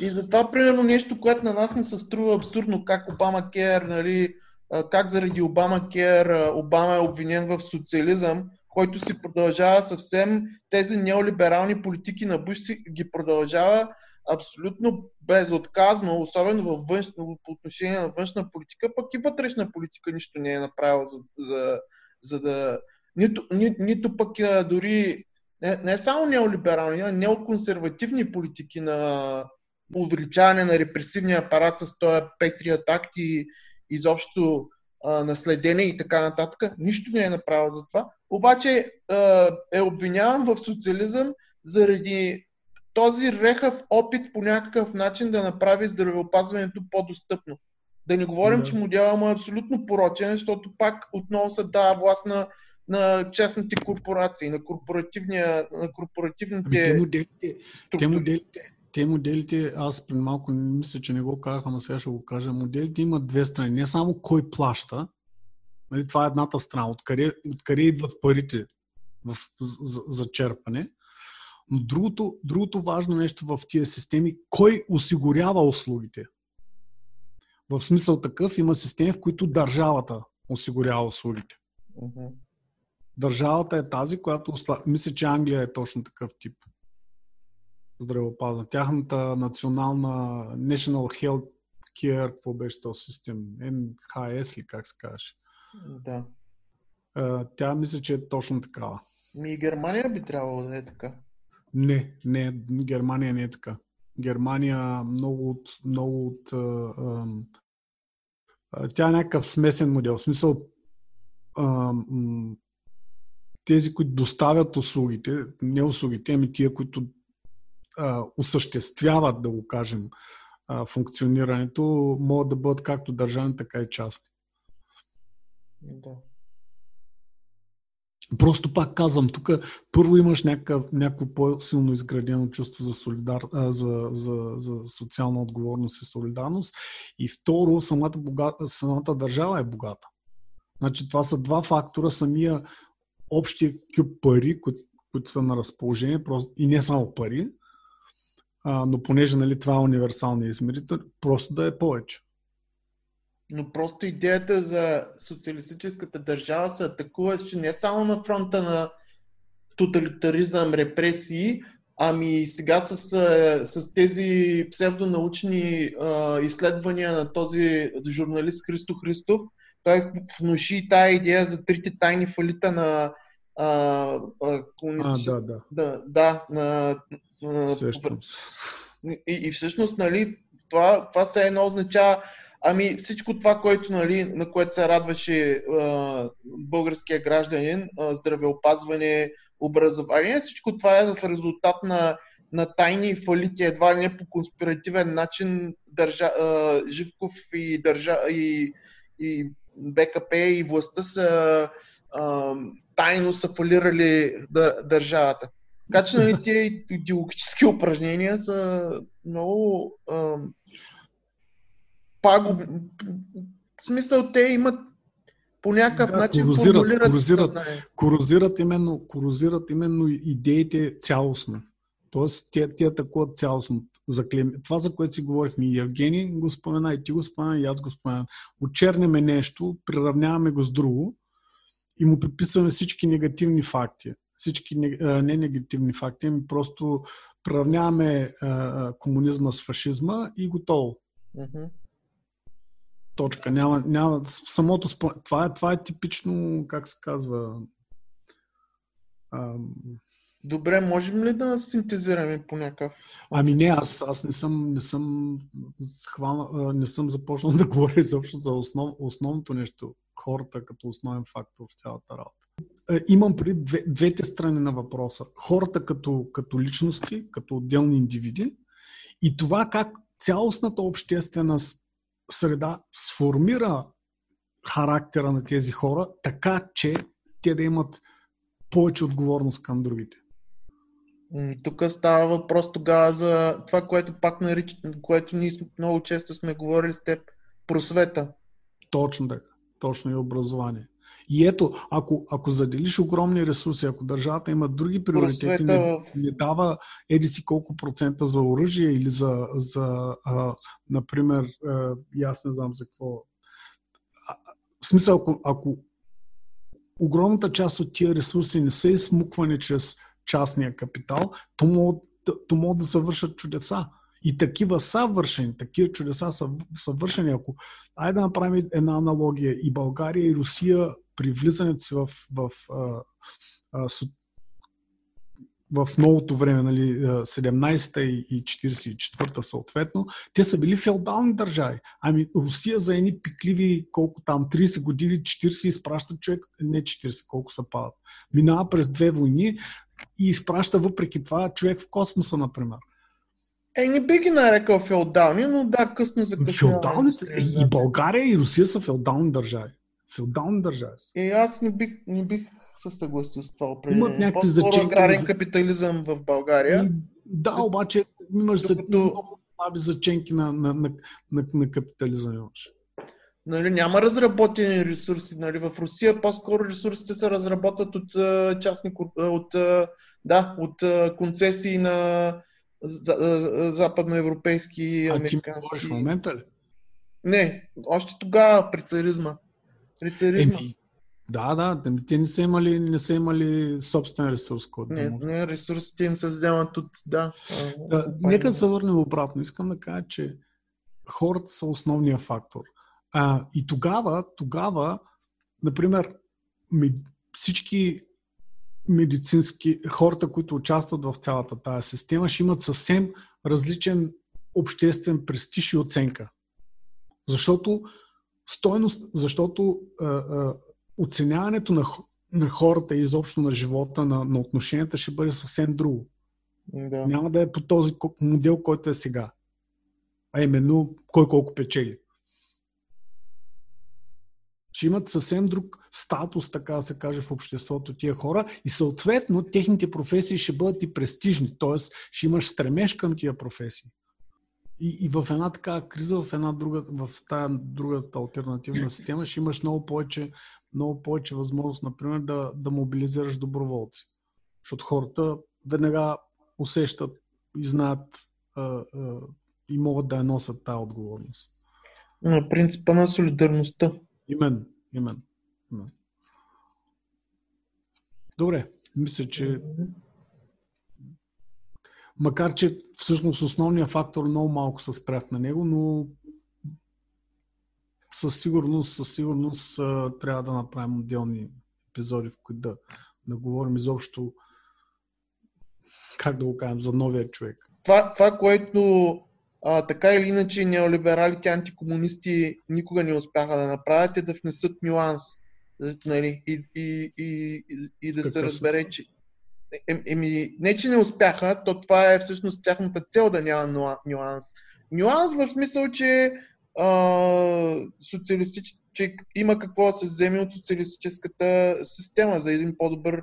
И затова, примерно, нещо, което на нас не се струва абсурдно, как Обама Кер, нали, как заради Обама Кер Обама е обвинен в социализъм, който си продължава съвсем тези неолиберални политики на Буш си ги продължава абсолютно безотказно, особено във външно, по отношение на външна политика, пък и вътрешна политика нищо не е направил за, за, за да... Нито, ни, нито пък а, дори не, не само неолиберални, а неоконсервативни политики на увеличаване на репресивния апарат с този Patriot Act и изобщо а, наследение и така нататък. Нищо не е направил за това. Обаче а, е обвиняван в социализъм заради този рехав опит по някакъв начин да направи здравеопазването по-достъпно. Да не говорим, Да. че модела му е абсолютно порочен, защото пак отново се дава власт на, на частните корпорации, на, корпоративния, на Ами те корпоративните моделите, те структури. моделите, те моделите, аз преди малко не мисля, че не го казах, ама сега ще го кажа. Моделите имат две страни. Не само кой плаща, нали, това е едната страна, откъде, откъде идват парите в, за, за черпане, но другото, другото важно нещо в тия системи, кой осигурява услугите. В смисъл такъв има системи, в които държавата осигурява услугите. Мгм. Държавата е тази, която... Мисля, че Англия е точно такъв тип здравеопазване. Тяхната национална National Health Care, какво беше този систем? НХС ли как се казваше? Да. Е, Тя мисля, че е точно такава. Ми и Германия би трябвало да е така. Не, не, Германия не е така. Германия много от... Много от а, а, тя е някакъв смесен модел. В смисъл м, тези, които доставят услугите, не услугите, ами тия, които а, осъществяват, да го кажем, а, функционирането, могат да бъдат както държавни, така и частни. Да. Просто пак казвам, тук първо имаш някакво по-силно изградено чувство за, солидар, за, за, за социална отговорност и солидарност. И второ, самата, бога, самата държава е богата. Значи това са два фактора. Самия общия кюб пари, които, които са на разположение, просто, и не само пари, а, но понеже нали, това е универсалния измерител, просто да е повече. Но просто идеята за социалистическата държава се атакуваше не само на фронта на тоталитаризъм, репресии, ами сега с, а, с тези псевдонаучни а, изследвания на този журналист Христо Христов, той внуши тая идея за трите тайни фалита на а, а, А, комунистическа... да, да. да, да, на, на, и, и всъщност, нали, това, това се едно означава, ами всичко това, което, нали, на което се радваше а, българския гражданин, а, здравеопазване, образование, всичко това е в резултат на, на тайни фалити, едва ли не по конспиративен начин държа, а, Живков и, държа, и, и БКП и властта са а, тайно са фалирали дър, държавата. Така че нали, тия идеологически упражнения са много а, пагубни. В смисъл, те имат по някакъв Да, начин корозират, формулират корозират. корозират именно, корозират именно идеите цялостно. Тоест, те, те атакуват цялостно. Заклем... Това, за което си говорихме, и Евгений го спомена, и ти го спомена, и аз го спомена. Очерняме нещо, приравняваме го с друго и му приписваме всички негативни факти. Всички не, негативни факти, ами просто приравняваме а, комунизма с фашизма и готово. Мгм. Точка. Няма, няма, самото, спо- това е, това е типично, как се казва, ам, Добре, можем ли да синтезираме по някакъв? Ами не, аз, аз не съм, не съм, схвана, не съм започнал да говоря изобщо за основ, основното нещо, хората като основен фактор в цялата работа. А, Имам преди две, двете страни на въпроса. Хората като, като личности, като отделни индивиди и това как цялостната обществена среда сформира характера на тези хора, така че те да имат повече отговорност към другите. И тук става въпрос тогава за това, което пак нарич... което ние много често сме говорили с теб, просвета. Точно така. Точно и образование. И ето, ако, ако заделиш огромни ресурси, ако държавата има други приоритети, не, не дава еди си колко процента за оръжие или за, за а, например, а, аз не знам за какво. А, в смисъл, ако, ако огромната част от тия ресурси не са измуквани чрез частния капитал, то могат, то могат да се вършат чудеса. И такива са вършени, такива чудеса са, са вършени. Ако айде да направим една аналогия и България и Русия при влизането си в, в, в, в новото време, нали, 17-та и 44-та съответно, те са били феодални държави. Ами Русия за едни пикливи, колко там, 30 години, 40 изпраща човек, не 40, колко са падат. Минава през две войни и изпраща въпреки това човек в космоса, например. Е, не би ги нарекал феодални, но да, късно за късно. Феодални, и България и Русия са феодални държави. Феодални държави. Е, аз не бих, не бих се съгласил с това определение. Имат някакви аграрен за... капитализъм в България. И, да, обаче имаш Докато... много слаби заченки на, на, на, на, на капитализъм. Имаш. Нали, няма разработени ресурси. Нали, в Русия по-скоро ресурсите се разработват от частни, от, да, от концесии на западноевропейски, а американски. А ти в момента ли? Не, още тогава при царизма. При царизма. Еми, да, да, те не са имали, не са имали собствен ресурс. Който не, не, ресурсите им се вземат от, да. да нека се върнем обратно. Искам да кажа, че хората са основния фактор. А, и тогава, тогава, например, всички медицински, хората, които участват в цялата тази система, ще имат съвсем различен обществен престиж и оценка. Защото стойност, защото а, а, оценяването на, на хората и изобщо на живота, на, на отношенията ще бъде съвсем друго. Да. Няма да е по този модел, който е сега. А именно кой колко печели ще имат съвсем друг статус, така да се каже, в обществото тия хора и съответно техните професии ще бъдат и престижни, т.е. ще имаш стремеж към тия професии. И, и в една такава криза, в една друга, в тази другата альтернативна система ще имаш много повече, много повече възможност, например, да, да мобилизираш доброволци. Защото хората веднага усещат и знаят а, а, и могат да я носят тази отговорност. На принципа на солидарността. Именно, именно. Добре, мисля, че макар, че всъщност основният фактор много малко се спрях на него, но със сигурност, със сигурност трябва да направим отделни епизоди, в които да, да говорим изобщо как да го кажем, за новия човек. Това, това което а, така или иначе неолибералите антикомунисти никога не успяха да направят е да внесат нюанс нали, и, и, и, и да се разбере, че е, еми, не, че не успяха, то това е всъщност тяхната цел да няма нюанс. Нюанс в смисъл, че, а, социалистич, че има какво да се вземе от социалистическата система за един по-добър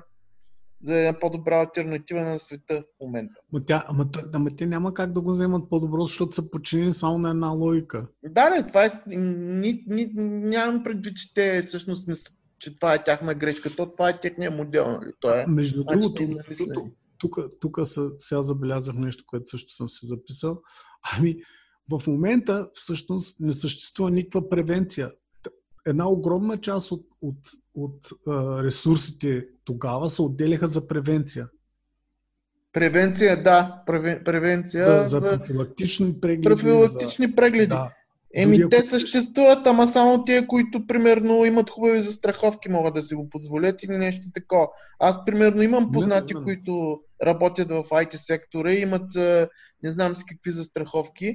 за една по-добра альтернатива на света в момента. Ама, тя, ама, ама те няма как да го вземат по-добро, защото са подчинени само на една логика. Да, не, това е... Ни, ни, нямам предвид, че те всъщност не са че това е тяхна грешка, то това е техния модел. Нали? То е Между другото, тук, тук сега забелязах нещо, което също съм си записал. Ами, в момента всъщност не съществува никаква превенция една огромна част от, от, от а, ресурсите тогава се отделяха за превенция. Превенция, да. превенция. За, за, за профилактични прегледи. Профилактични за... прегледи. Да. Еми, Дори те съществуват, ама само тия, които, примерно, имат хубави застраховки, могат да си го позволят или нещо такова. Аз, примерно, имам познати, не, не, не. които работят в IT сектора и имат, не знам си какви застраховки.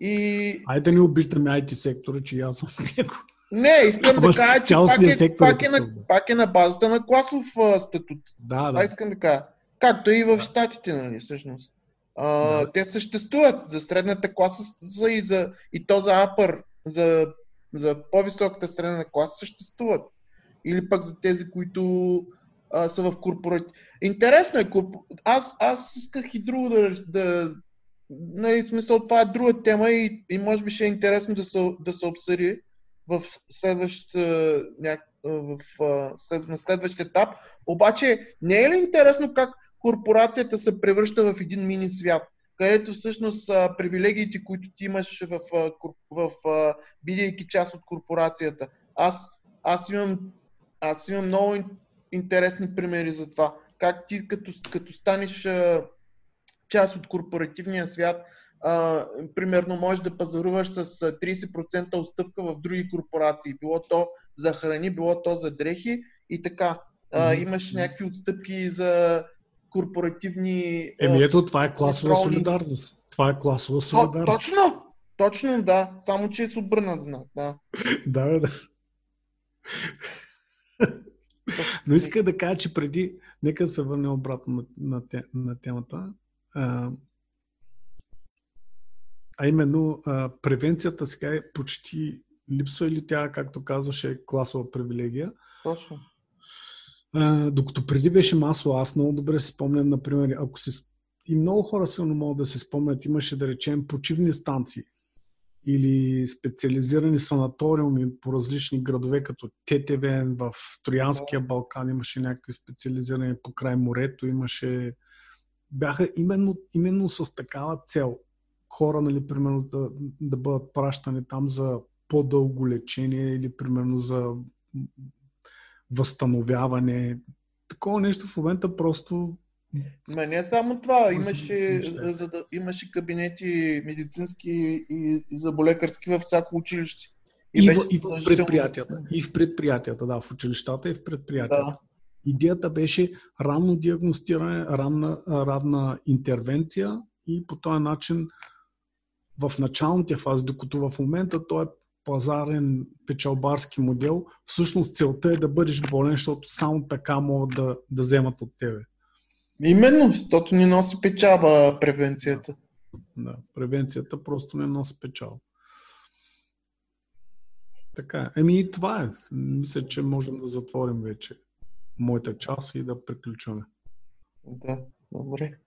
И... Айде да не обиждаме IT сектора, че аз съм него. Не, искам да кажа, че пак е, пак, е на, пак е на базата на класов а, статут. Да, да. искам да кажа. Както и в Штатите, нали, всъщност. А, да. Те съществуват за средната класа и, за, и то за апър, за, за по-високата средна класа съществуват. Или пък за тези, които а, са в корпорати. Интересно е. Аз, аз исках и друго да, да нали, смисъл, това е друга тема и, и може би ще е интересно да се, да се обсъди в следващ, ня, в, след, на следващия етап. Обаче не е ли интересно как корпорацията се превръща в един мини свят, където всъщност привилегиите, които ти имаш в, в, в, в бидейки част от корпорацията. Аз, аз, имам, аз имам много интересни примери за това. Как ти като, като станеш част от корпоративния свят, а, примерно можеш да пазаруваш с 30% отстъпка в други корпорации. Било то за храни, било то за дрехи и така. А, имаш някакви отстъпки за корпоративни... Еми ето, това е класова контролни... солидарност. Това е класова солидарност. точно! Точно, да. Само, че е с обърнат знак, да. да, да. Но иска да кажа, че преди, нека се върне обратно на, на, на темата. А, а именно, а, превенцията сега е почти липсва или тя, както казваше, е класова привилегия. Точно. А, докато преди беше масово, аз много добре си спомням, например, ако си и много хора силно могат да се спомнят, имаше да речем почивни станции или специализирани санаториуми по различни градове, като Тетевен, в Троянския Балкан имаше някакви специализирани по край морето, имаше бяха именно, именно с такава цел хора, нали, примерно, да, да бъдат пращани там за по-дълго лечение или, примерно, за възстановяване. Такова нещо в момента просто. Ма не само това. Имаше, за да, имаше кабинети медицински и, и заболекарски във всяко училище. И, и, в, и в предприятията. И в предприятията, да, в училищата и в предприятията. Да. Идеята беше ранно диагностиране, ранна, ранна интервенция и по този начин в началните фази, докато в момента той е пазарен печалбарски модел, всъщност целта е да бъдеш болен, защото само така могат да, да вземат от тебе. Именно, защото ни носи печалба превенцията. Да, превенцията просто не носи печалба. Така, еми и това е. Мисля, че можем да затворим вече моята част и да приключваме. Да, добре.